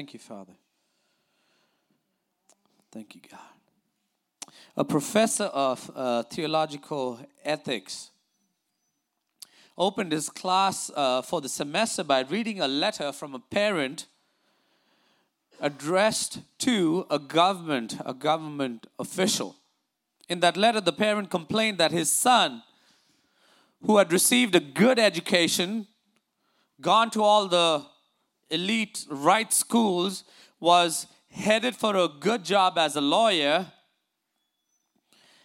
Thank you, Father. Thank you, God. A professor of uh, theological ethics opened his class uh, for the semester by reading a letter from a parent addressed to a government, a government official. In that letter, the parent complained that his son, who had received a good education, gone to all the elite right schools, was headed for a good job as a lawyer,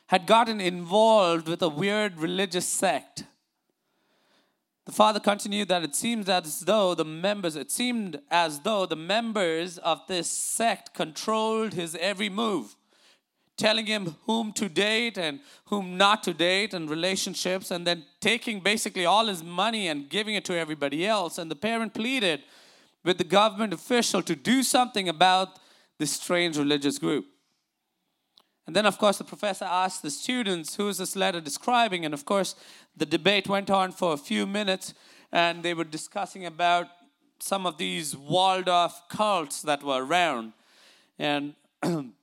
had gotten involved with a weird religious sect. The father continued that it seems as though the members, it seemed as though the members of this sect controlled his every move, telling him whom to date and whom not to date and relationships, and then taking basically all his money and giving it to everybody else. And the parent pleaded with the government official to do something about this strange religious group. And then, of course, the professor asked the students, Who is this letter describing? And of course, the debate went on for a few minutes, and they were discussing about some of these walled off cults that were around. And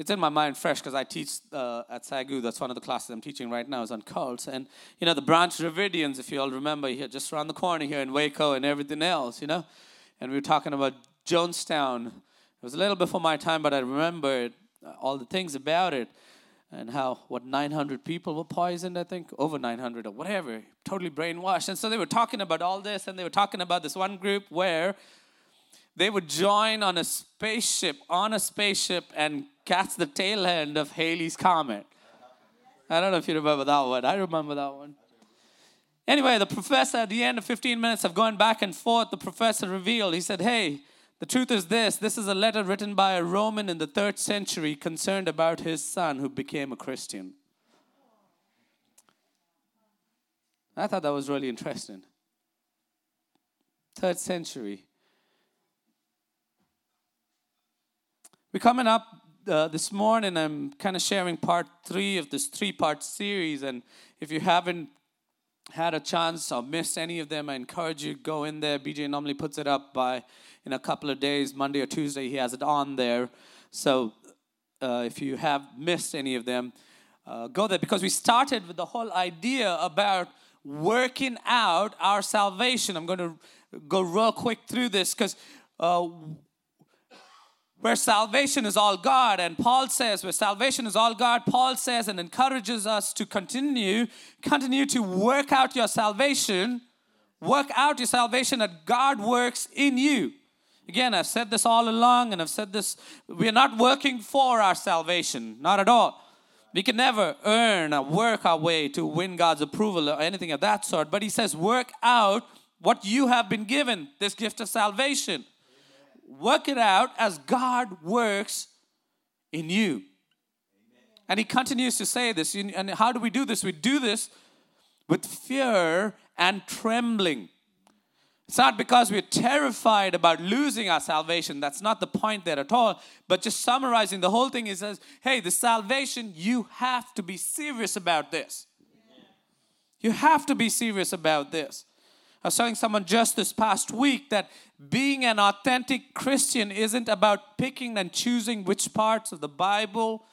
it's in my mind fresh because I teach uh, at SAGU. That's one of the classes I'm teaching right now is on cults. And, you know, the Branch Davidians, if you all remember, here just around the corner here in Waco and everything else, you know. And we were talking about Jonestown. It was a little before my time, but I remember it uh, all the things about it and how what 900 people were poisoned i think over 900 or whatever totally brainwashed and so they were talking about all this and they were talking about this one group where they would join on a spaceship on a spaceship and catch the tail end of Halley's comet i don't know if you remember that one i remember that one anyway the professor at the end of 15 minutes of going back and forth the professor revealed he said hey the truth is this this is a letter written by a Roman in the third century concerned about his son who became a Christian. I thought that was really interesting. Third century. We're coming up uh, this morning. I'm kind of sharing part three of this three part series. And if you haven't had a chance or missed any of them, I encourage you go in there. BJ normally puts it up by in a couple of days, Monday or Tuesday, he has it on there. So uh, if you have missed any of them, uh, go there because we started with the whole idea about working out our salvation. I'm going to go real quick through this because uh, where salvation is all God, and Paul says, where salvation is all God, Paul says and encourages us to continue, continue to work out your salvation, work out your salvation that God works in you. Again, I've said this all along, and I've said this we are not working for our salvation, not at all. We can never earn or work our way to win God's approval or anything of that sort. But He says, work out what you have been given, this gift of salvation. Work it out as God works in you. And He continues to say this. And how do we do this? We do this with fear and trembling. It's not because we're terrified about losing our salvation. That's not the point there at all. But just summarizing the whole thing is says, hey, the salvation, you have to be serious about this. You have to be serious about this. I was telling someone just this past week that being an authentic Christian isn't about picking and choosing which parts of the Bible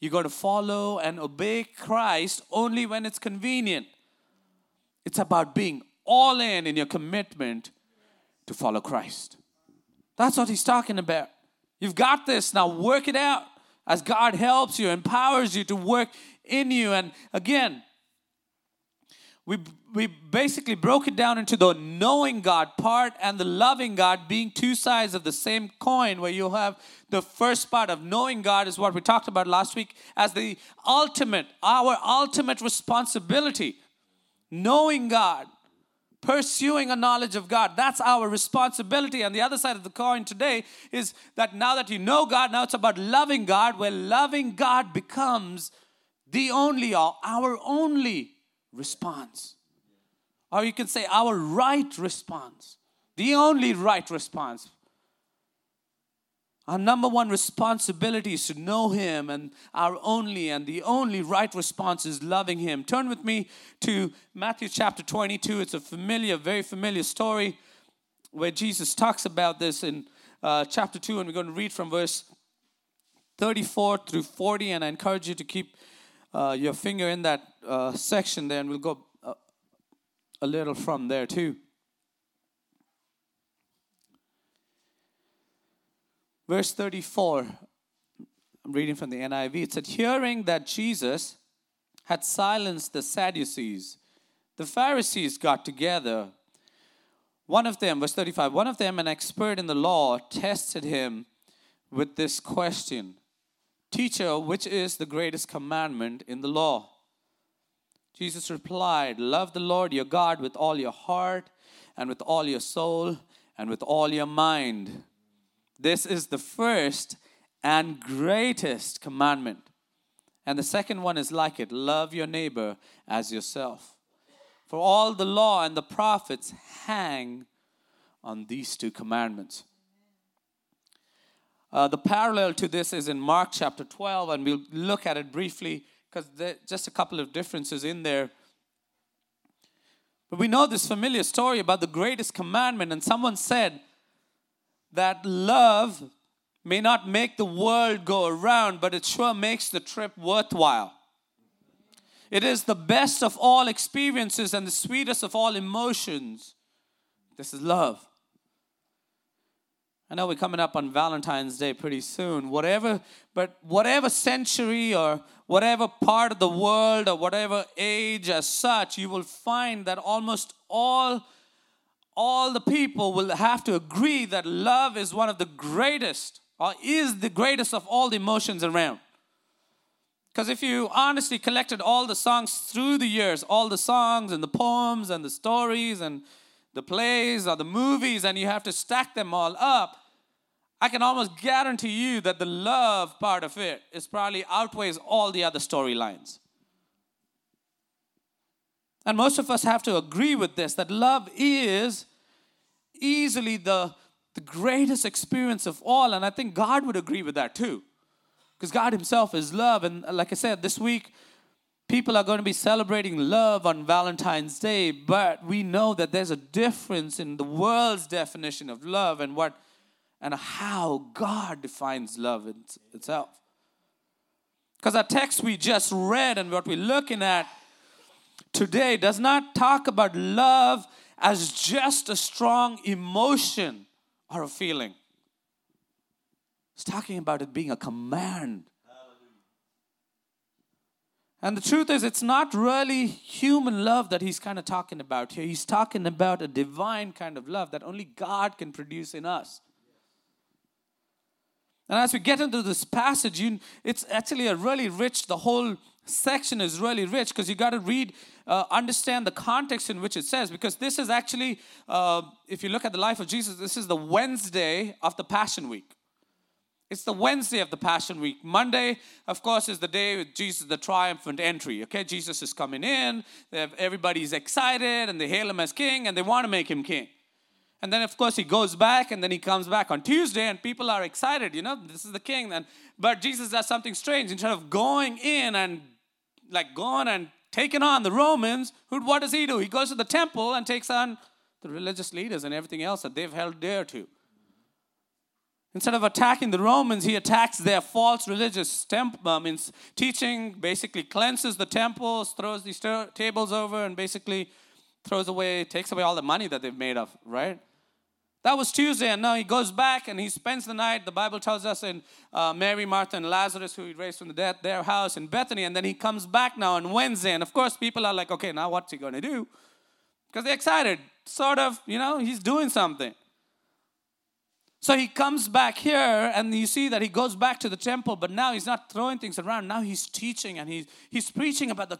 you're going to follow and obey Christ only when it's convenient. It's about being all in in your commitment to follow Christ. That's what he's talking about. You've got this, now work it out as God helps you, empowers you to work in you. And again, we, we basically broke it down into the knowing God part and the loving God being two sides of the same coin, where you have the first part of knowing God is what we talked about last week as the ultimate, our ultimate responsibility. Knowing God pursuing a knowledge of God. That's our responsibility. And the other side of the coin today is that now that you know God, now it's about loving God, where loving God becomes the only, our only response. Or you can say our right response, the only right response. Our number one responsibility is to know Him, and our only and the only right response is loving Him. Turn with me to Matthew chapter 22. It's a familiar, very familiar story where Jesus talks about this in uh, chapter 2, and we're going to read from verse 34 through 40. And I encourage you to keep uh, your finger in that uh, section there, and we'll go a, a little from there too. Verse 34, I'm reading from the NIV. It said, Hearing that Jesus had silenced the Sadducees, the Pharisees got together. One of them, verse 35, one of them, an expert in the law, tested him with this question Teacher, which is the greatest commandment in the law? Jesus replied, Love the Lord your God with all your heart, and with all your soul, and with all your mind. This is the first and greatest commandment. And the second one is like it love your neighbor as yourself. For all the law and the prophets hang on these two commandments. Uh, the parallel to this is in Mark chapter 12, and we'll look at it briefly because there's just a couple of differences in there. But we know this familiar story about the greatest commandment, and someone said that love may not make the world go around, but it sure makes the trip worthwhile. It is the best of all experiences and the sweetest of all emotions. This is love. I know we're coming up on Valentine's Day pretty soon. Whatever, but whatever century or whatever part of the world or whatever age as such, you will find that almost all all the people will have to agree that love is one of the greatest or is the greatest of all the emotions around. Because if you honestly collected all the songs through the years, all the songs and the poems and the stories and the plays or the movies, and you have to stack them all up, I can almost guarantee you that the love part of it is probably outweighs all the other storylines. And most of us have to agree with this that love is easily the the greatest experience of all. And I think God would agree with that too. Because God Himself is love. And like I said, this week, people are going to be celebrating love on Valentine's Day, but we know that there's a difference in the world's definition of love and what and how God defines love itself. Because our text we just read and what we're looking at today does not talk about love as just a strong emotion or a feeling. It's talking about it being a command. And the truth is, it's not really human love that he's kind of talking about here. He's talking about a divine kind of love that only God can produce in us. And as we get into this passage, you, it's actually a really rich, the whole section is really rich because you got to read, uh, understand the context in which it says. Because this is actually, uh, if you look at the life of Jesus, this is the Wednesday of the Passion Week. It's the Wednesday of the Passion Week. Monday, of course, is the day with Jesus, the triumphant entry. Okay, Jesus is coming in. Everybody's excited and they hail him as king and they want to make him king. And then, of course, he goes back and then he comes back on Tuesday and people are excited. You know, this is the king. And, but Jesus does something strange. Instead of going in and like going and taking on the Romans, who, what does he do? He goes to the temple and takes on the religious leaders and everything else that they've held dear to. Instead of attacking the Romans, he attacks their false religious temple, uh, means teaching, basically cleanses the temples, throws these tables over, and basically throws away, takes away all the money that they've made of, right? That was Tuesday, and now he goes back and he spends the night. The Bible tells us in uh, Mary, Martha, and Lazarus, who he raised from the dead, their house in Bethany, and then he comes back now on Wednesday. And of course, people are like, okay, now what's he going to do? Because they're excited. Sort of, you know, he's doing something. So he comes back here, and you see that he goes back to the temple, but now he's not throwing things around. Now he's teaching and he's, he's preaching about the,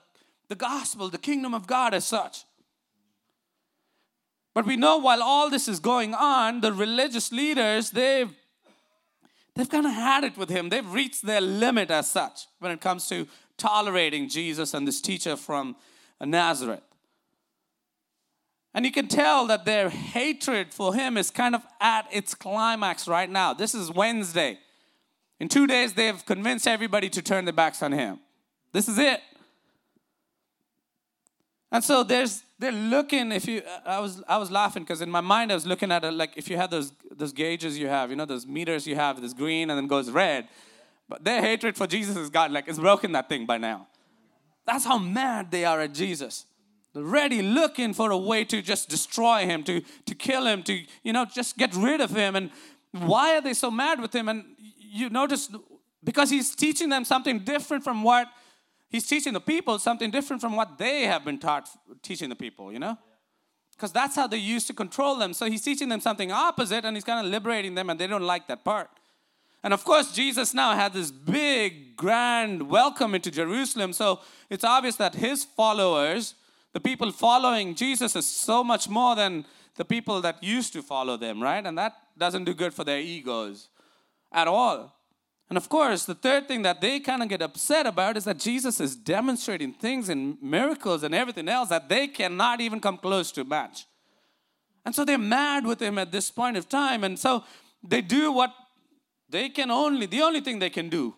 the gospel, the kingdom of God as such. But we know while all this is going on, the religious leaders, they've they've kind of had it with him. They've reached their limit as such when it comes to tolerating Jesus and this teacher from Nazareth. And you can tell that their hatred for him is kind of at its climax right now. This is Wednesday. In two days, they've convinced everybody to turn their backs on him. This is it. And so there's they're looking. If you, I was I was laughing because in my mind I was looking at it like if you had those those gauges you have, you know, those meters you have, this green and then goes red. But their hatred for Jesus is God, like it's broken that thing by now. That's how mad they are at Jesus. Ready, looking for a way to just destroy him, to to kill him, to you know just get rid of him. And why are they so mad with him? And you notice because he's teaching them something different from what he's teaching the people, something different from what they have been taught teaching the people, you know? Because that's how they used to control them. So he's teaching them something opposite and he's kind of liberating them and they don't like that part. And of course, Jesus now had this big, grand welcome into Jerusalem. So it's obvious that his followers, the people following Jesus, is so much more than the people that used to follow them, right? And that doesn't do good for their egos at all. And of course, the third thing that they kind of get upset about is that Jesus is demonstrating things and miracles and everything else that they cannot even come close to match. And so they're mad with him at this point of time. And so they do what they can only, the only thing they can do.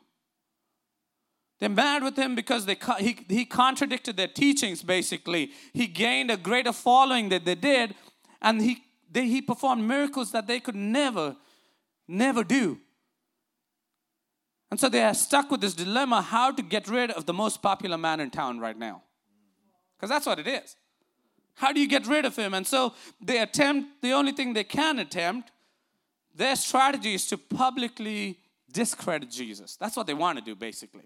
They're mad with him because they, he, he contradicted their teachings, basically. He gained a greater following that they did, and he, they, he performed miracles that they could never, never do. And so they are stuck with this dilemma how to get rid of the most popular man in town right now. Because that's what it is. How do you get rid of him? And so they attempt, the only thing they can attempt, their strategy is to publicly discredit Jesus. That's what they want to do, basically.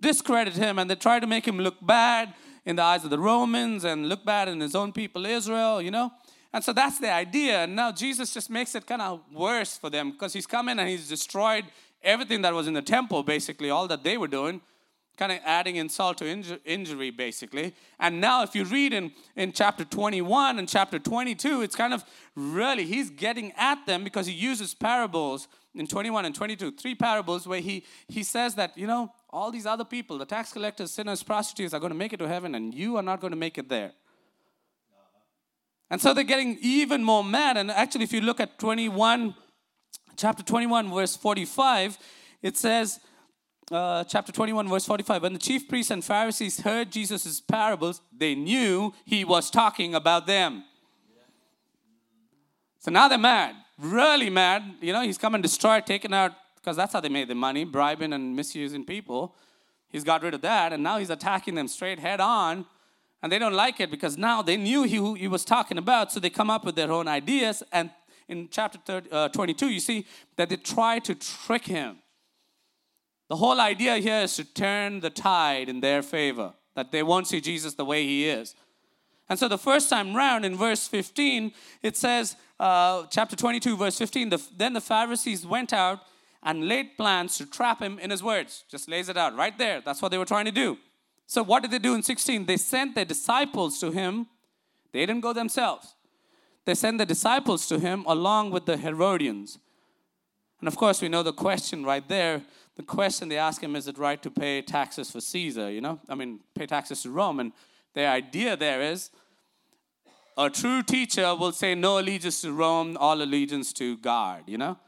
Discredit him, and they try to make him look bad in the eyes of the Romans and look bad in his own people, Israel, you know? And so that's the idea. And now Jesus just makes it kind of worse for them because he's come in and he's destroyed everything that was in the temple, basically, all that they were doing, kind of adding insult to inju- injury, basically. And now, if you read in, in chapter 21 and chapter 22, it's kind of really, he's getting at them because he uses parables in 21 and 22, three parables where he, he says that, you know, all these other people, the tax collectors, sinners, prostitutes, are going to make it to heaven, and you are not going to make it there. And so they're getting even more mad. And actually, if you look at 21, chapter 21, verse 45, it says, uh, chapter 21, verse 45, when the chief priests and Pharisees heard Jesus' parables, they knew he was talking about them. So now they're mad, really mad. You know, he's come and destroyed, taken out, because that's how they made the money, bribing and misusing people. He's got rid of that, and now he's attacking them straight head on. And they don't like it because now they knew he, who he was talking about, so they come up with their own ideas and in chapter 30, uh, 22, you see that they try to trick him. The whole idea here is to turn the tide in their favor, that they won't see Jesus the way he is. And so the first time round in verse 15, it says, uh, chapter 22, verse 15, the, then the Pharisees went out and laid plans to trap him in his words. Just lays it out right there. That's what they were trying to do. So what did they do in 16? They sent their disciples to him. They didn't go themselves they sent the disciples to him along with the Herodians. And of course, we know the question right there. The question they ask him is it right to pay taxes for Caesar? You know, I mean, pay taxes to Rome. And the idea there is a true teacher will say no allegiance to Rome, all allegiance to God, you know?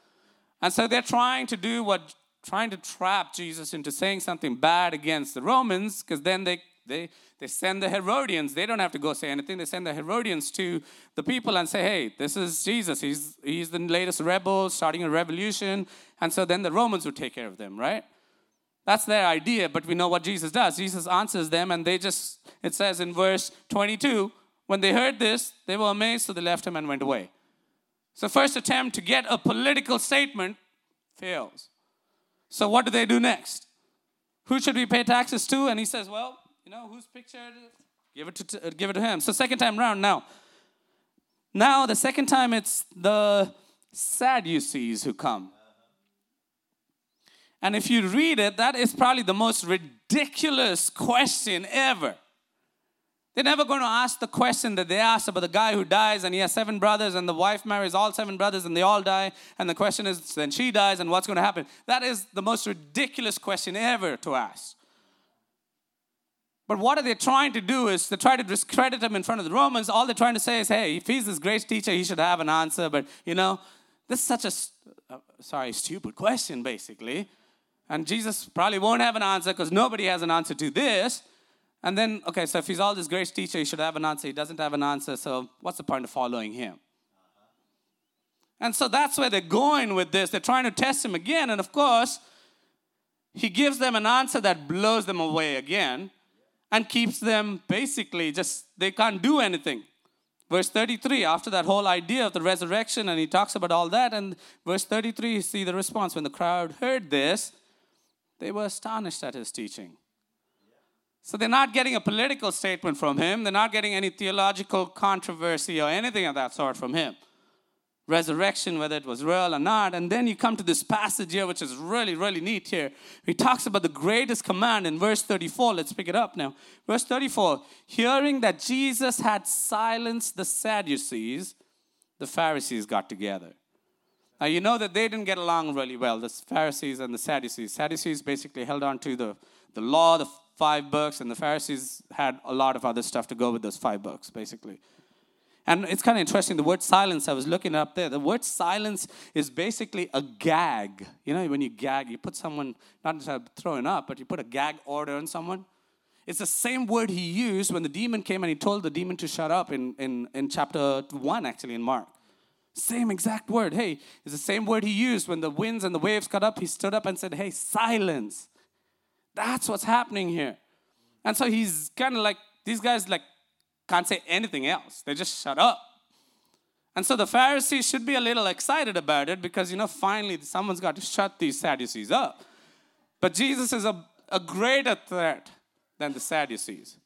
And so they're trying to do what, trying to trap Jesus into saying something bad against the Romans, because then they they, they send the Herodians. They don't have to go say anything. They send the Herodians to the people and say, hey, this is Jesus. He's, he's the latest rebel starting a revolution. And so then the Romans would take care of them, right? That's their idea, but we know what Jesus does. Jesus answers them, and they just, it says in verse 22, when they heard this, they were amazed, so they left him and went away. So, first attempt to get a political statement fails. So, what do they do next? Who should we pay taxes to? And he says, Well, you know, whose picture it is? Give it to, uh, give it to him. So second time round now. Now the second time it's the Sadducees who come. And if you read it, that is probably the most ridiculous question ever. They're never going to ask the question that they asked about the guy who dies and he has seven brothers and the wife marries all seven brothers and they all die. And the question is, then she dies and what's going to happen? That is the most ridiculous question ever to ask. But what are they trying to do is they try to discredit him in front of the Romans. All they're trying to say is, hey, if he's this great teacher, he should have an answer. But, you know, this is such a, uh, sorry, stupid question, basically. And Jesus probably won't have an answer because nobody has an answer to this. And then, okay, so if he's all this great teacher, he should have an answer. He doesn't have an answer, so what's the point of following him? And so that's where they're going with this. They're trying to test him again. And of course, he gives them an answer that blows them away again and keeps them basically just, they can't do anything. Verse 33, after that whole idea of the resurrection, and he talks about all that. And verse 33, you see the response. When the crowd heard this, they were astonished at his teaching. So they're not getting a political statement from him, they're not getting any theological controversy or anything of that sort from him resurrection, whether it was real or not. And then you come to this passage here, which is really, really neat here. He talks about the greatest command in verse 34. Let's pick it up now. Verse 34 Hearing that Jesus had silenced the Sadducees, the Pharisees got together. Now, you know that they didn't get along really well, the Pharisees and the Sadducees. Sadducees basically held on to the, the law, the five books, and the Pharisees had a lot of other stuff to go with those five books, basically. And it's kind of interesting. The word silence, I was looking up there. The word silence is basically a gag. You know, when you gag, you put someone, not just throwing up, but you put a gag order on someone. It's the same word he used when the demon came and he told the demon to shut up in, in, in chapter 1, actually, in Mark. Same exact word. Hey, it's the same word he used when the winds and the waves got up. He stood up and said, Hey, silence. That's what's happening here. And so he's kind of like, these guys like can't say anything else. They just shut up. And so the Pharisees should be a little excited about it because, you know, finally someone's got to shut these Sadducees up. But Jesus is a, a greater threat than the Sadducees.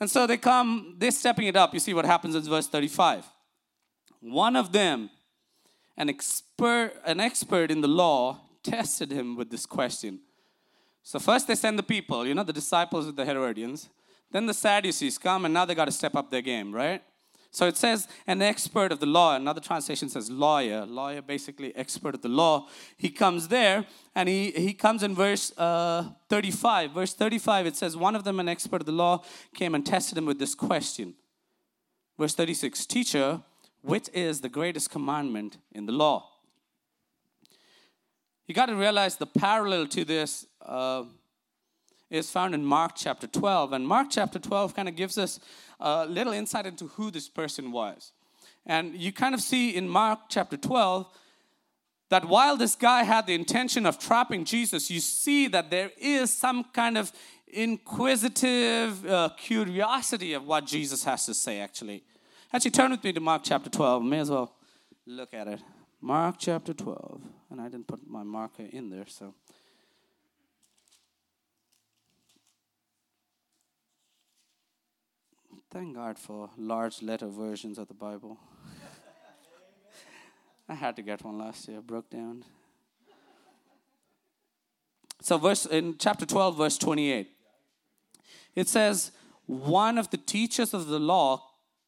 And so they come, they're stepping it up. You see what happens in verse 35. One of them, an expert, an expert in the law, tested him with this question. So first they send the people, you know, the disciples of the Herodians. Then the Sadducees come and now they got to step up their game, right? So it says an expert of the law. Another translation says lawyer. Lawyer, basically expert of the law. He comes there and he, he comes in verse uh, 35. Verse 35, it says, One of them, an expert of the law, came and tested him with this question. Verse 36, Teacher, which is the greatest commandment in the law? You got to realize the parallel to this. Uh, is found in Mark chapter 12. And Mark chapter 12 kind of gives us a little insight into who this person was. And you kind of see in Mark chapter 12 that while this guy had the intention of trapping Jesus, you see that there is some kind of inquisitive uh, curiosity of what Jesus has to say, actually. Actually, turn with me to Mark chapter 12. May as well look at it. Mark chapter 12. And I didn't put my marker in there, so. Thank God for large letter versions of the Bible. I had to get one last year, broke down. So verse in chapter 12 verse 28. It says one of the teachers of the law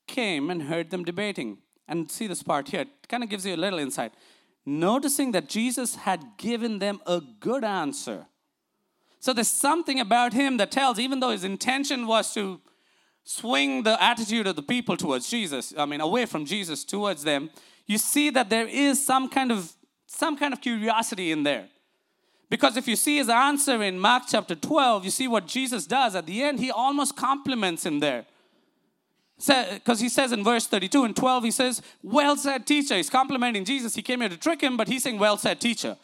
came and heard them debating. And see this part here. It kind of gives you a little insight. Noticing that Jesus had given them a good answer. So there's something about him that tells, even though his intention was to swing the attitude of the people towards Jesus, I mean, away from Jesus towards them, you see that there is some kind of some kind of curiosity in there. Because if you see his answer in Mark chapter 12, you see what Jesus does at the end, he almost compliments him there. Because he says in verse 32 and 12, he says, Well said, teacher. He's complimenting Jesus. He came here to trick him, but he's saying, Well said, teacher.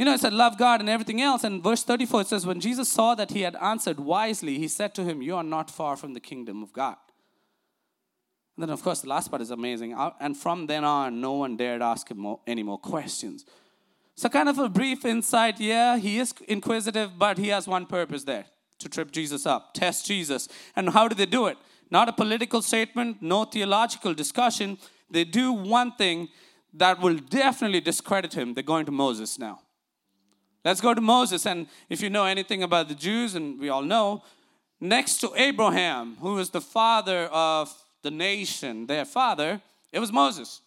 You know, it said, love God and everything else. And verse 34, it says, when Jesus saw that he had answered wisely, he said to him, You are not far from the kingdom of God. And then, of course, the last part is amazing. Uh, and from then on, no one dared ask him any more questions. So, kind of a brief insight yeah, he is inquisitive, but he has one purpose there to trip Jesus up, test Jesus. And how do they do it? Not a political statement, no theological discussion. They do one thing that will definitely discredit him. They're going to Moses now. Let's go to Moses. And if you know anything about the Jews, and we all know, next to Abraham, who was the father of the nation, their father, it was Moses.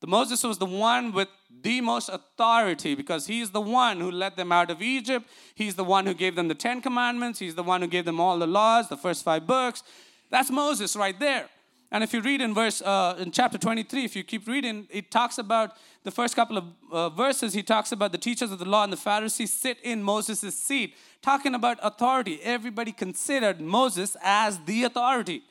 The Moses was the one with the most authority because he's the one who led them out of Egypt. He's the one who gave them the Ten Commandments. He's the one who gave them all the laws, the first five books. That's Moses right there. And if you read in verse uh, in chapter 23, if you keep reading, it talks about the first couple of uh, verses. He talks about the teachers of the law and the Pharisees sit in Moses' seat, talking about authority. Everybody considered Moses as the authority.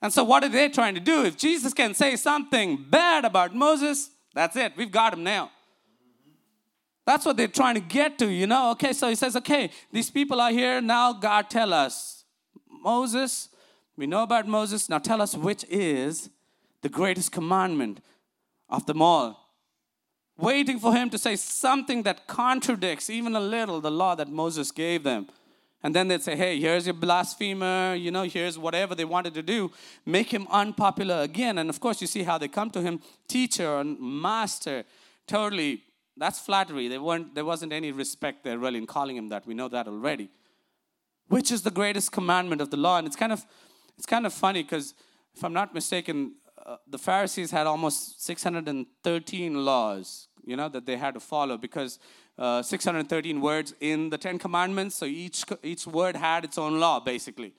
And so, what are they trying to do? If Jesus can say something bad about Moses, that's it. We've got him now. That's what they're trying to get to, you know? Okay, so he says, okay, these people are here. Now, God, tell us. Moses, we know about Moses. Now, tell us which is the greatest commandment of them all. Waiting for him to say something that contradicts even a little the law that Moses gave them. And then they'd say, hey, here's your blasphemer, you know, here's whatever they wanted to do. Make him unpopular again. And of course, you see how they come to him, teacher and master. Totally, that's flattery. They weren't, there wasn't any respect there really in calling him that. We know that already. Which is the greatest commandment of the law? And it's kind of, it's kind of funny because if I'm not mistaken, uh, the Pharisees had almost 613 laws, you know, that they had to follow because uh, 613 words in the Ten Commandments. So each, each word had its own law, basically.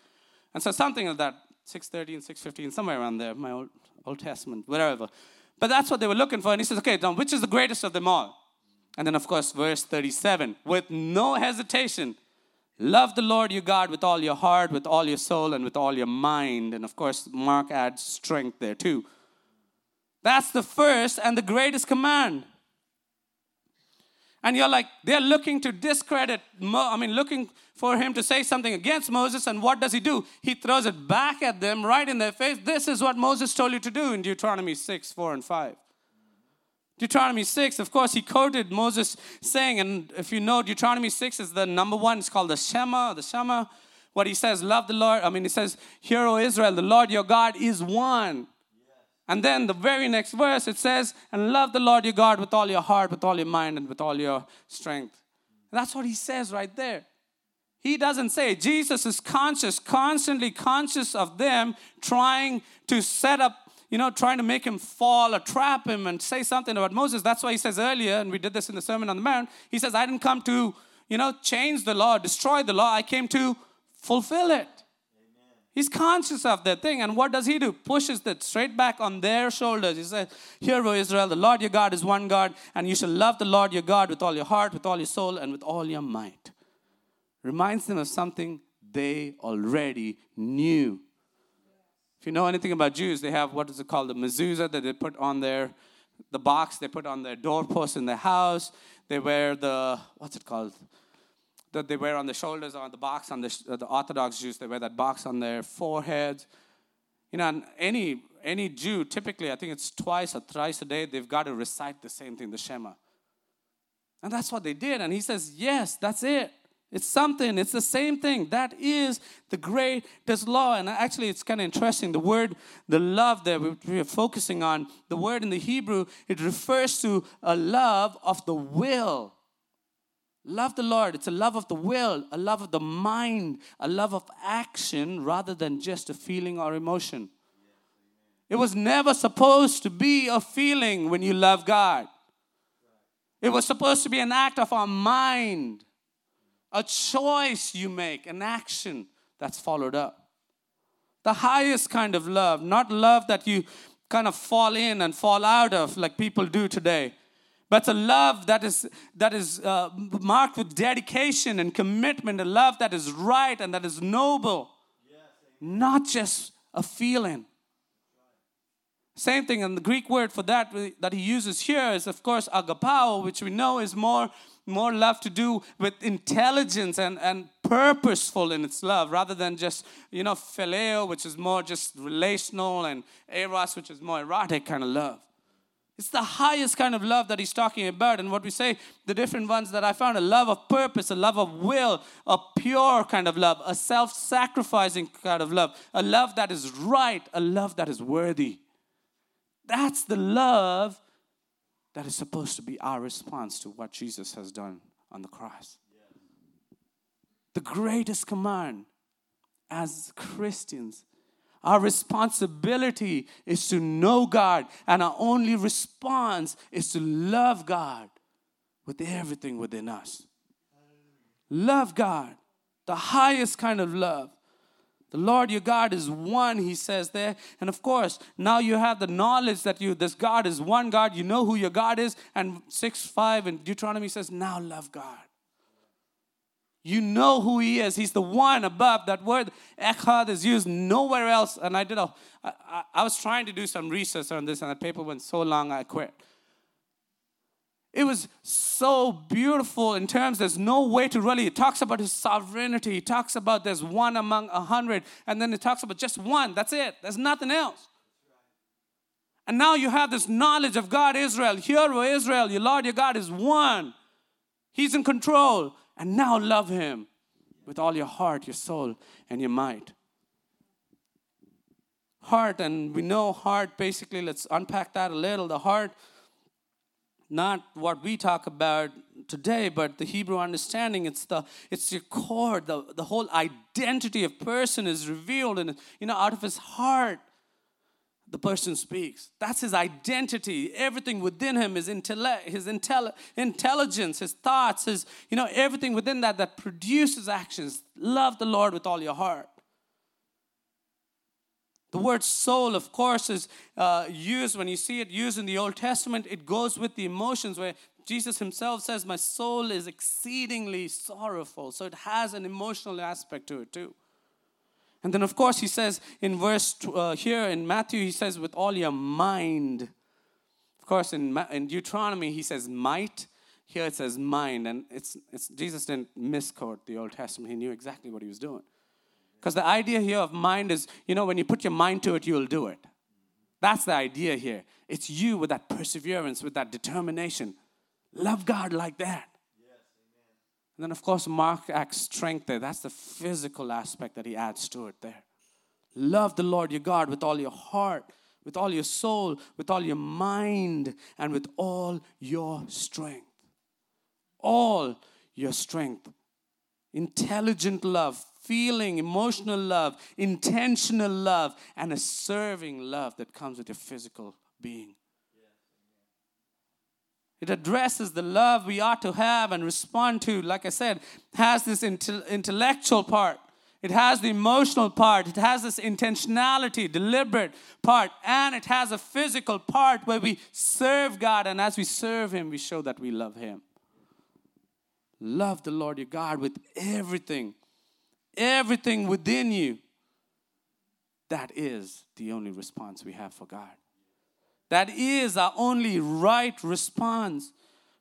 And so something like that, 613, 615, somewhere around there, my Old, Old Testament, whatever. But that's what they were looking for. And he says, okay, now which is the greatest of them all? And then, of course, verse 37 with no hesitation, love the Lord your God with all your heart, with all your soul, and with all your mind. And of course, Mark adds strength there too. That's the first and the greatest command. And you're like, they're looking to discredit, Mo- I mean, looking for him to say something against Moses. And what does he do? He throws it back at them right in their face. This is what Moses told you to do in Deuteronomy 6, 4, and 5. Deuteronomy 6, of course, he quoted Moses saying, and if you know, Deuteronomy 6 is the number one, it's called the Shema, the Shema. What he says, love the Lord. I mean, he says, Hear, O Israel, the Lord your God is one. And then the very next verse it says, and love the Lord your God with all your heart, with all your mind, and with all your strength. That's what he says right there. He doesn't say, Jesus is conscious, constantly conscious of them trying to set up, you know, trying to make him fall or trap him and say something about Moses. That's why he says earlier, and we did this in the Sermon on the Mount, he says, I didn't come to, you know, change the law, destroy the law. I came to fulfill it. He's conscious of that thing. And what does he do? Pushes that straight back on their shoulders. He says, Hear, O Israel, the Lord your God is one God, and you shall love the Lord your God with all your heart, with all your soul, and with all your might. Reminds them of something they already knew. If you know anything about Jews, they have what is it called? The mezuzah that they put on their the box they put on their doorpost in their house. They wear the what's it called? that they wear on the shoulders or the box on the, uh, the Orthodox Jews, they wear that box on their foreheads. You know, any, any Jew, typically, I think it's twice or thrice a day, they've got to recite the same thing, the Shema. And that's what they did. And he says, Yes, that's it. It's something, it's the same thing. That is the greatest law. And actually, it's kind of interesting. The word, the love that we are focusing on, the word in the Hebrew, it refers to a love of the will. Love the Lord. It's a love of the will, a love of the mind, a love of action rather than just a feeling or emotion. It was never supposed to be a feeling when you love God. It was supposed to be an act of our mind, a choice you make, an action that's followed up. The highest kind of love, not love that you kind of fall in and fall out of like people do today but a love that is that is uh, marked with dedication and commitment a love that is right and that is noble. Yes, not just a feeling same thing and the greek word for that that he uses here is of course agapao which we know is more more love to do with intelligence and, and purposeful in its love rather than just you know phileo which is more just relational and eros which is more erotic kind of love it's the highest kind of love that he's talking about. And what we say, the different ones that I found a love of purpose, a love of will, a pure kind of love, a self sacrificing kind of love, a love that is right, a love that is worthy. That's the love that is supposed to be our response to what Jesus has done on the cross. The greatest command as Christians our responsibility is to know God, and our only response is to love God with everything within us. Love God, the highest kind of love. The Lord your God is one, he says there. And of course, now you have the knowledge that you this God is one God. You know who your God is. And 6 5 in Deuteronomy says, Now love God. You know who he is. He's the one above. That word echad is used nowhere else. And I did a, I, I was trying to do some research on this, and the paper went so long I quit. It was so beautiful in terms there's no way to really. It talks about his sovereignty. It talks about there's one among a hundred, and then it talks about just one. That's it. There's nothing else. And now you have this knowledge of God, Israel. Hear, O Israel, your Lord, your God is one. He's in control. And now love him with all your heart, your soul, and your might. Heart, and we know heart basically, let's unpack that a little. The heart not what we talk about today but the hebrew understanding it's the it's your core the, the whole identity of person is revealed and you know out of his heart the person speaks. That's his identity. Everything within him is intellect his intelli- intelligence his thoughts his you know everything within that that produces actions. Love the lord with all your heart the word soul, of course, is uh, used when you see it used in the Old Testament. It goes with the emotions where Jesus himself says, My soul is exceedingly sorrowful. So it has an emotional aspect to it too. And then, of course, he says in verse uh, here in Matthew, he says, with all your mind. Of course, in, in Deuteronomy, he says might. Here it says mind. And it's, it's, Jesus didn't misquote the Old Testament, he knew exactly what he was doing. Because the idea here of mind is, you know, when you put your mind to it, you'll do it. That's the idea here. It's you with that perseverance, with that determination. Love God like that. And then, of course, Mark adds strength there. That's the physical aspect that he adds to it there. Love the Lord your God with all your heart, with all your soul, with all your mind, and with all your strength. All your strength. Intelligent love, feeling, emotional love, intentional love, and a serving love that comes with your physical being. It addresses the love we ought to have and respond to, like I said, has this intellectual part. It has the emotional part. It has this intentionality, deliberate part. And it has a physical part where we serve God. And as we serve Him, we show that we love Him. Love the Lord your God with everything everything within you. That is the only response we have for God. That is our only right response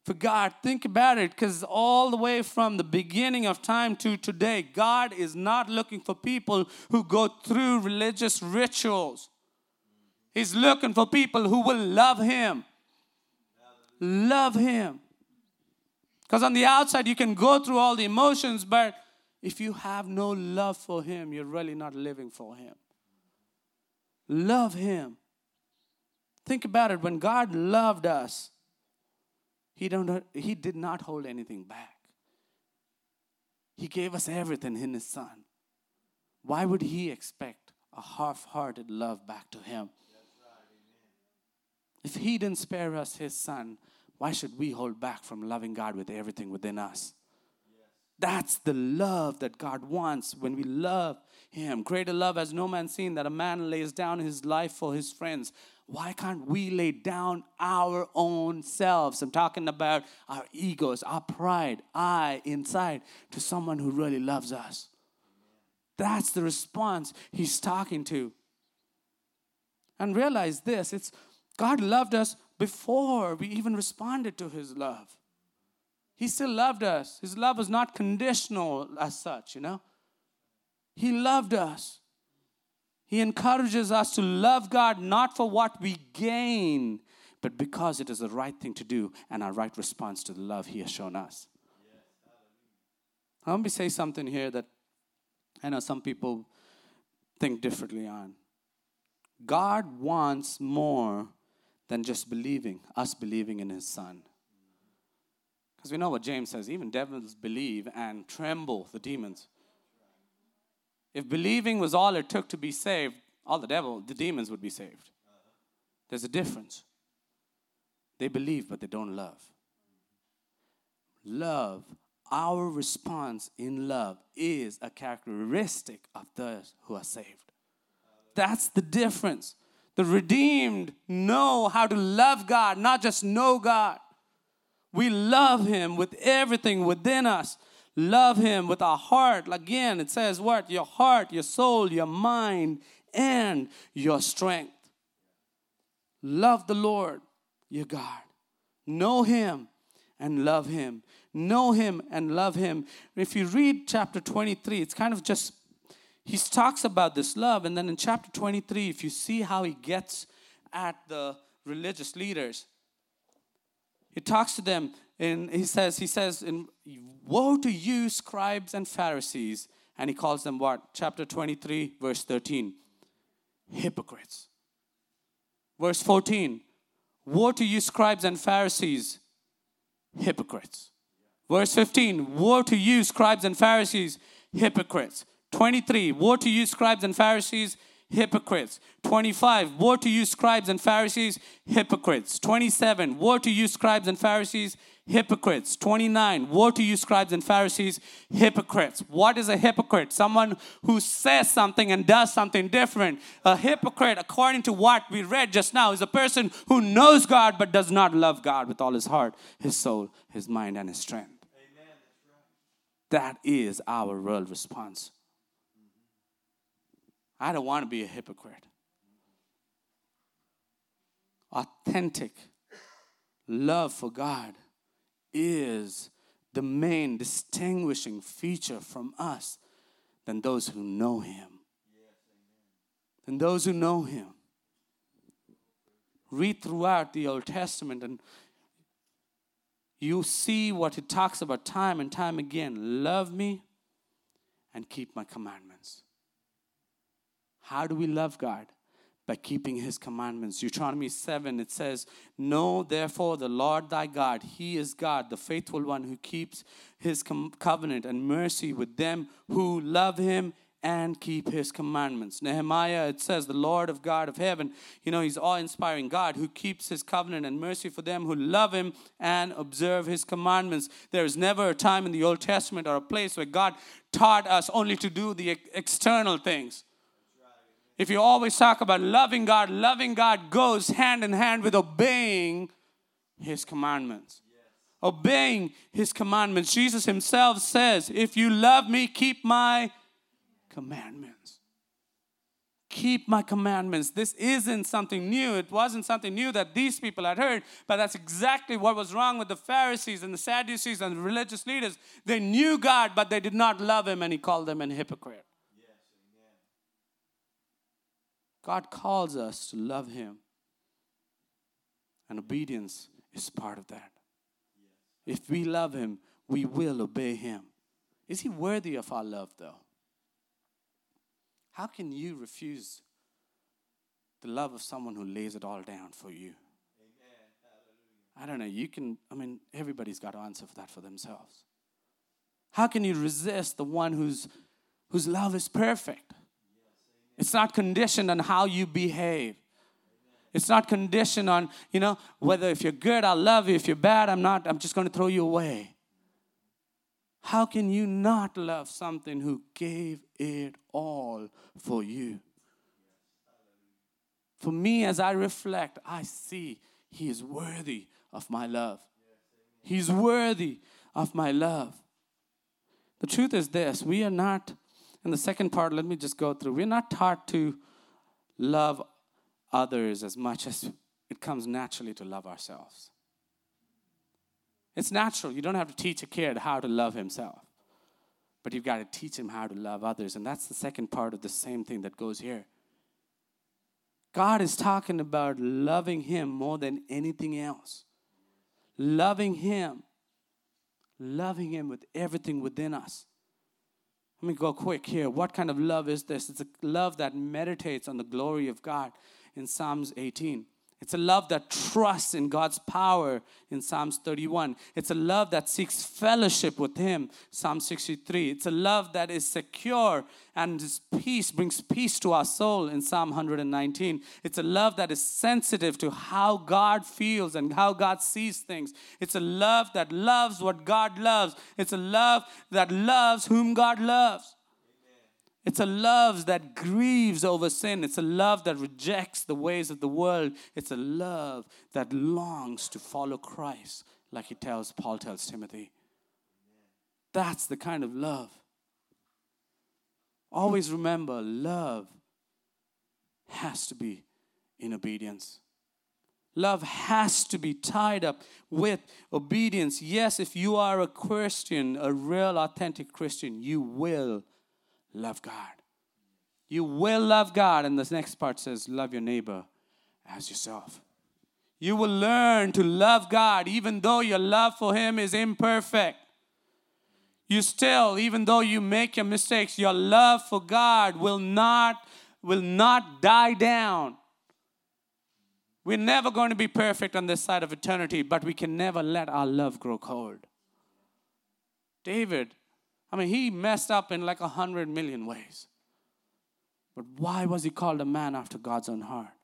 for God. Think about it, because all the way from the beginning of time to today, God is not looking for people who go through religious rituals. He's looking for people who will love Him. Love Him. Because on the outside, you can go through all the emotions, but if you have no love for Him, you're really not living for Him. Love Him. Think about it. When God loved us, He, don't, he did not hold anything back. He gave us everything in His Son. Why would He expect a half hearted love back to Him? If He didn't spare us His Son, why should we hold back from loving God with everything within us? That's the love that God wants when we love Him. Greater love has no man seen that a man lays down his life for his friends. Why can't we lay down our own selves? I'm talking about our egos, our pride, I inside to someone who really loves us. That's the response He's talking to. And realize this it's God loved us before we even responded to His love. He still loved us. His love was not conditional as such, you know. He loved us. He encourages us to love God not for what we gain, but because it is the right thing to do and our right response to the love He has shown us. Let me say something here that I know some people think differently on. God wants more than just believing, us believing in His Son. Because we know what James says even devils believe and tremble, the demons. If believing was all it took to be saved, all the devil, the demons would be saved. There's a difference. They believe, but they don't love. Love our response in love is a characteristic of those who are saved. That's the difference. The redeemed know how to love God, not just know God. We love Him with everything within us. Love Him with our heart. Again, it says what? Your heart, your soul, your mind, and your strength. Love the Lord, your God. Know Him and love Him. Know Him and love Him. If you read chapter 23, it's kind of just, he talks about this love. And then in chapter 23, if you see how he gets at the religious leaders, he talks to them and he says, he says, in, Woe to you, scribes and Pharisees. And he calls them what? Chapter 23, verse 13. Hypocrites. Verse 14. Woe to you, scribes and Pharisees, hypocrites. Verse 15. Woe to you, scribes and Pharisees, hypocrites. 23. Woe to you, scribes and Pharisees, hypocrites. 25, woe to you, scribes and Pharisees, hypocrites. 27, woe to you, scribes and Pharisees, hypocrites. 29, woe to you, scribes and Pharisees, hypocrites. What is a hypocrite? Someone who says something and does something different. A hypocrite, according to what we read just now, is a person who knows God but does not love God with all his heart, his soul, his mind, and his strength. Amen. That is our real response. I don't want to be a hypocrite. Authentic love for God is the main distinguishing feature from us than those who know Him. Than those who know Him. Read throughout the Old Testament and you see what it talks about time and time again. Love me and keep my commandments. How do we love God? By keeping his commandments. Deuteronomy 7, it says, Know therefore the Lord thy God, he is God, the faithful one who keeps his com- covenant and mercy with them who love him and keep his commandments. Nehemiah, it says, the Lord of God of heaven, you know, he's awe inspiring God who keeps his covenant and mercy for them who love him and observe his commandments. There is never a time in the Old Testament or a place where God taught us only to do the external things. If you always talk about loving God, loving God goes hand in hand with obeying His commandments. Yes. Obeying His commandments. Jesus Himself says, If you love me, keep my commandments. Keep my commandments. This isn't something new. It wasn't something new that these people had heard, but that's exactly what was wrong with the Pharisees and the Sadducees and the religious leaders. They knew God, but they did not love Him, and He called them an hypocrite. God calls us to love Him. And obedience is part of that. If we love Him, we will obey Him. Is He worthy of our love, though? How can you refuse the love of someone who lays it all down for you? I don't know. You can, I mean, everybody's got to answer for that for themselves. How can you resist the one whose, whose love is perfect? It's not conditioned on how you behave. It's not conditioned on, you know, whether if you're good, I'll love you. If you're bad, I'm not, I'm just going to throw you away. How can you not love something who gave it all for you? For me, as I reflect, I see He is worthy of my love. He's worthy of my love. The truth is this we are not and the second part, let me just go through. We're not taught to love others as much as it comes naturally to love ourselves. It's natural. You don't have to teach a kid how to love himself, but you've got to teach him how to love others. And that's the second part of the same thing that goes here. God is talking about loving Him more than anything else. Loving Him. Loving Him with everything within us. Let me go quick here. What kind of love is this? It's a love that meditates on the glory of God in Psalms 18. It's a love that trusts in God's power in Psalms 31. It's a love that seeks fellowship with Him, Psalm 63. It's a love that is secure and His peace brings peace to our soul in Psalm 119. It's a love that is sensitive to how God feels and how God sees things. It's a love that loves what God loves. It's a love that loves whom God loves. It's a love that grieves over sin. It's a love that rejects the ways of the world. It's a love that longs to follow Christ, like he tells Paul tells Timothy. That's the kind of love. Always remember love has to be in obedience. Love has to be tied up with obedience. Yes, if you are a Christian, a real authentic Christian, you will love God. You will love God. And the next part says, love your neighbor as yourself. You will learn to love God even though your love for Him is imperfect. You still, even though you make your mistakes, your love for God will not, will not die down. We're never going to be perfect on this side of eternity, but we can never let our love grow cold. David I mean, he messed up in like a hundred million ways. But why was he called a man after God's own heart?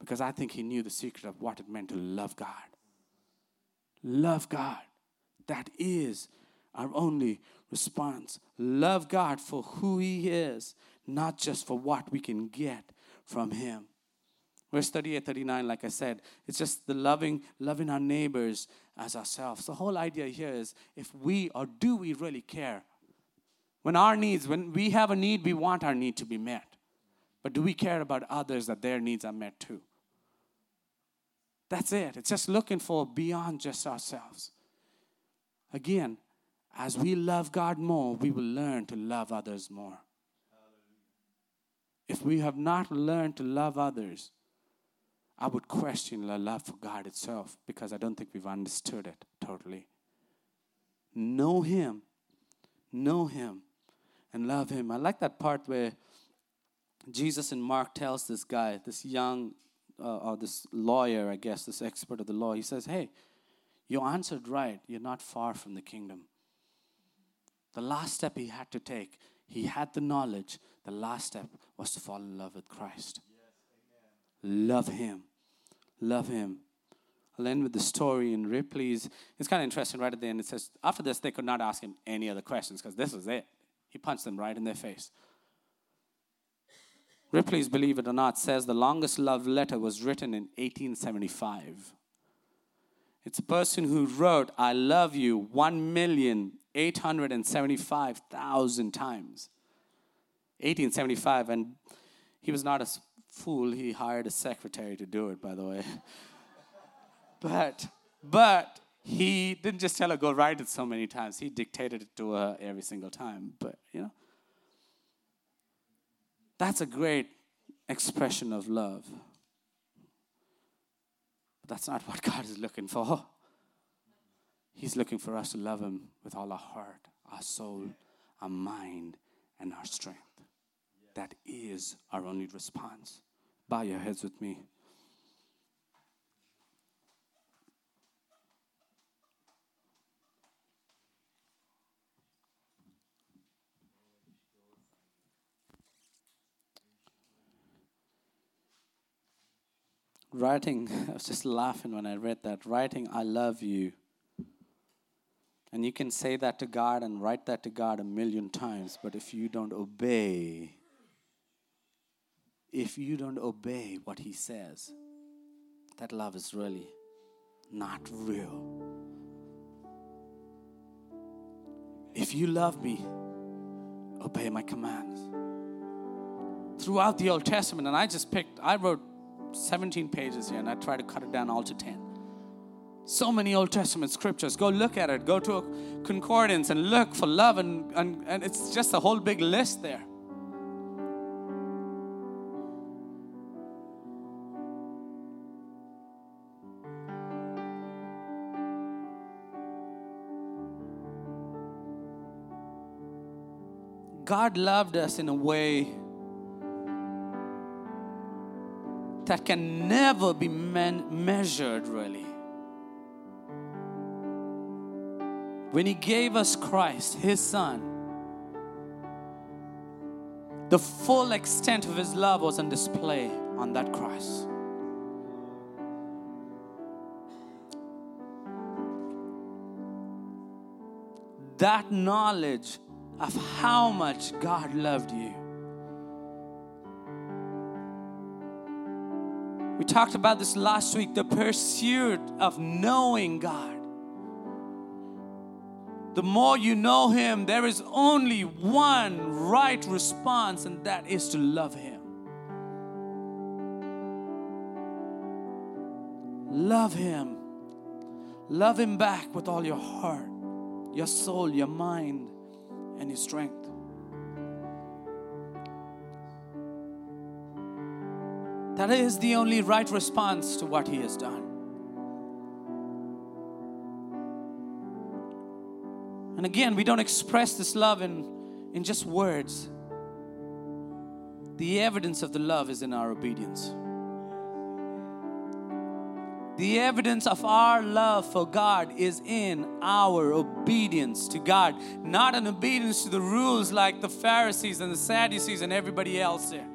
Because I think he knew the secret of what it meant to love God. Love God. That is our only response. Love God for who he is, not just for what we can get from him. Verse 38, 39, like I said, it's just the loving, loving our neighbors as ourselves. The whole idea here is if we or do we really care? When our needs, when we have a need, we want our need to be met. But do we care about others that their needs are met too? That's it. It's just looking for beyond just ourselves. Again, as we love God more, we will learn to love others more. If we have not learned to love others, I would question the love for God itself because I don't think we've understood it totally. Know Him, know Him, and love Him. I like that part where Jesus in Mark tells this guy, this young, uh, or this lawyer, I guess, this expert of the law, he says, Hey, you answered right. You're not far from the kingdom. The last step he had to take, he had the knowledge. The last step was to fall in love with Christ. Love him. Love him. I'll end with the story in Ripley's. It's kind of interesting right at the end. It says, after this, they could not ask him any other questions because this was it. He punched them right in their face. Ripley's, believe it or not, says the longest love letter was written in 1875. It's a person who wrote, I love you 1,875,000 times. 1875, and he was not a fool, he hired a secretary to do it, by the way. but, but he didn't just tell her, go write it so many times. He dictated it to her every single time. But, you know, that's a great expression of love. But that's not what God is looking for. He's looking for us to love Him with all our heart, our soul, our mind, and our strength. That is our only response. Bow your heads with me. Writing, I was just laughing when I read that. Writing, I love you. And you can say that to God and write that to God a million times, but if you don't obey, if you don't obey what he says, that love is really not real. If you love me, obey my commands. Throughout the Old Testament, and I just picked, I wrote 17 pages here and I tried to cut it down all to 10. So many Old Testament scriptures. Go look at it. Go to a concordance and look for love, and, and, and it's just a whole big list there. God loved us in a way that can never be man- measured, really. When He gave us Christ, His Son, the full extent of His love was on display on that cross. That knowledge of how much God loved you. We talked about this last week the pursuit of knowing God. The more you know Him, there is only one right response, and that is to love Him. Love Him. Love Him back with all your heart, your soul, your mind, and your strength. That is the only right response to what He has done. And again, we don't express this love in, in just words. The evidence of the love is in our obedience. The evidence of our love for God is in our obedience to God, not an obedience to the rules like the Pharisees and the Sadducees and everybody else there.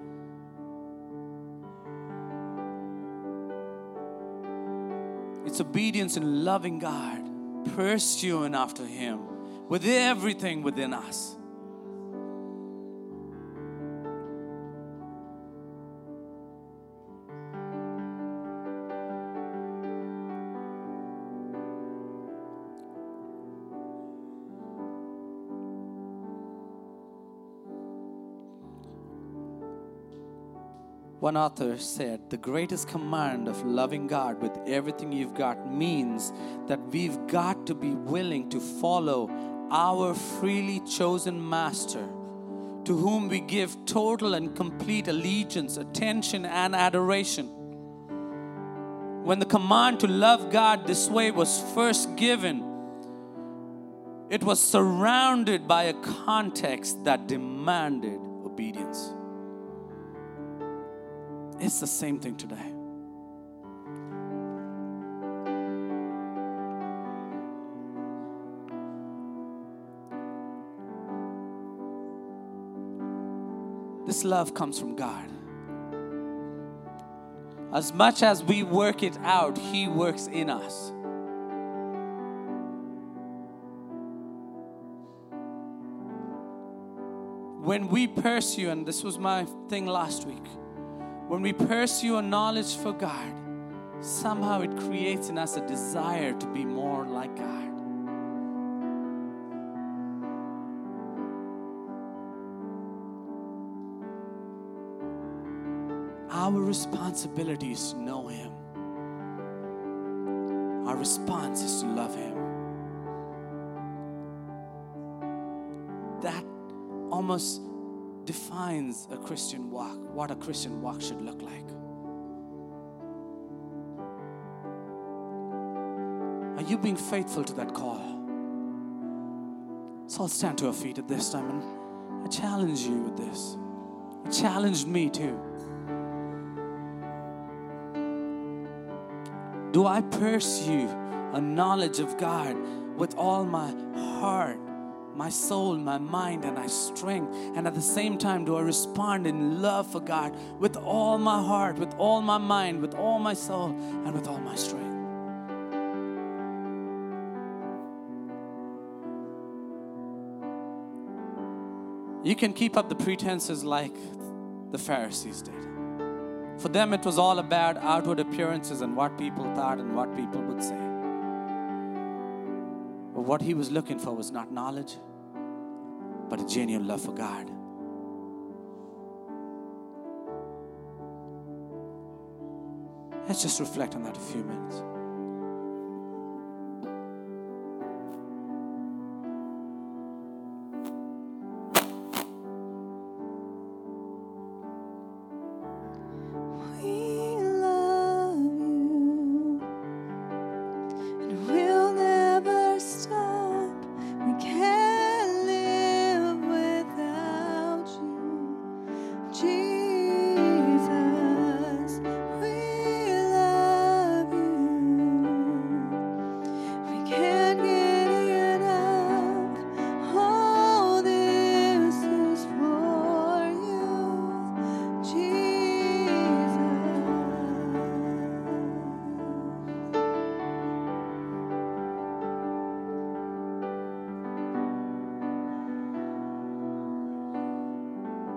It's obedience in loving God, pursuing after Him with everything within us. One author said, The greatest command of loving God with everything you've got means that we've got to be willing to follow our freely chosen Master, to whom we give total and complete allegiance, attention, and adoration. When the command to love God this way was first given, it was surrounded by a context that demanded obedience. It's the same thing today. This love comes from God. As much as we work it out, He works in us. When we pursue, and this was my thing last week, when we pursue a knowledge for God, somehow it creates in us a desire to be more like God. Our responsibility is to know Him. Our response is to love Him. That almost defines a Christian walk, what a Christian walk should look like. Are you being faithful to that call? So I'll stand to our feet at this time and I challenge you with this. It challenged me too. Do I pursue a knowledge of God with all my heart, my soul, my mind, and my strength? And at the same time, do I respond in love for God with all my heart, with all my mind, with all my soul, and with all my strength? You can keep up the pretenses like the Pharisees did. For them, it was all about outward appearances and what people thought and what people would say. But what he was looking for was not knowledge, but a genuine love for God. Let's just reflect on that a few minutes.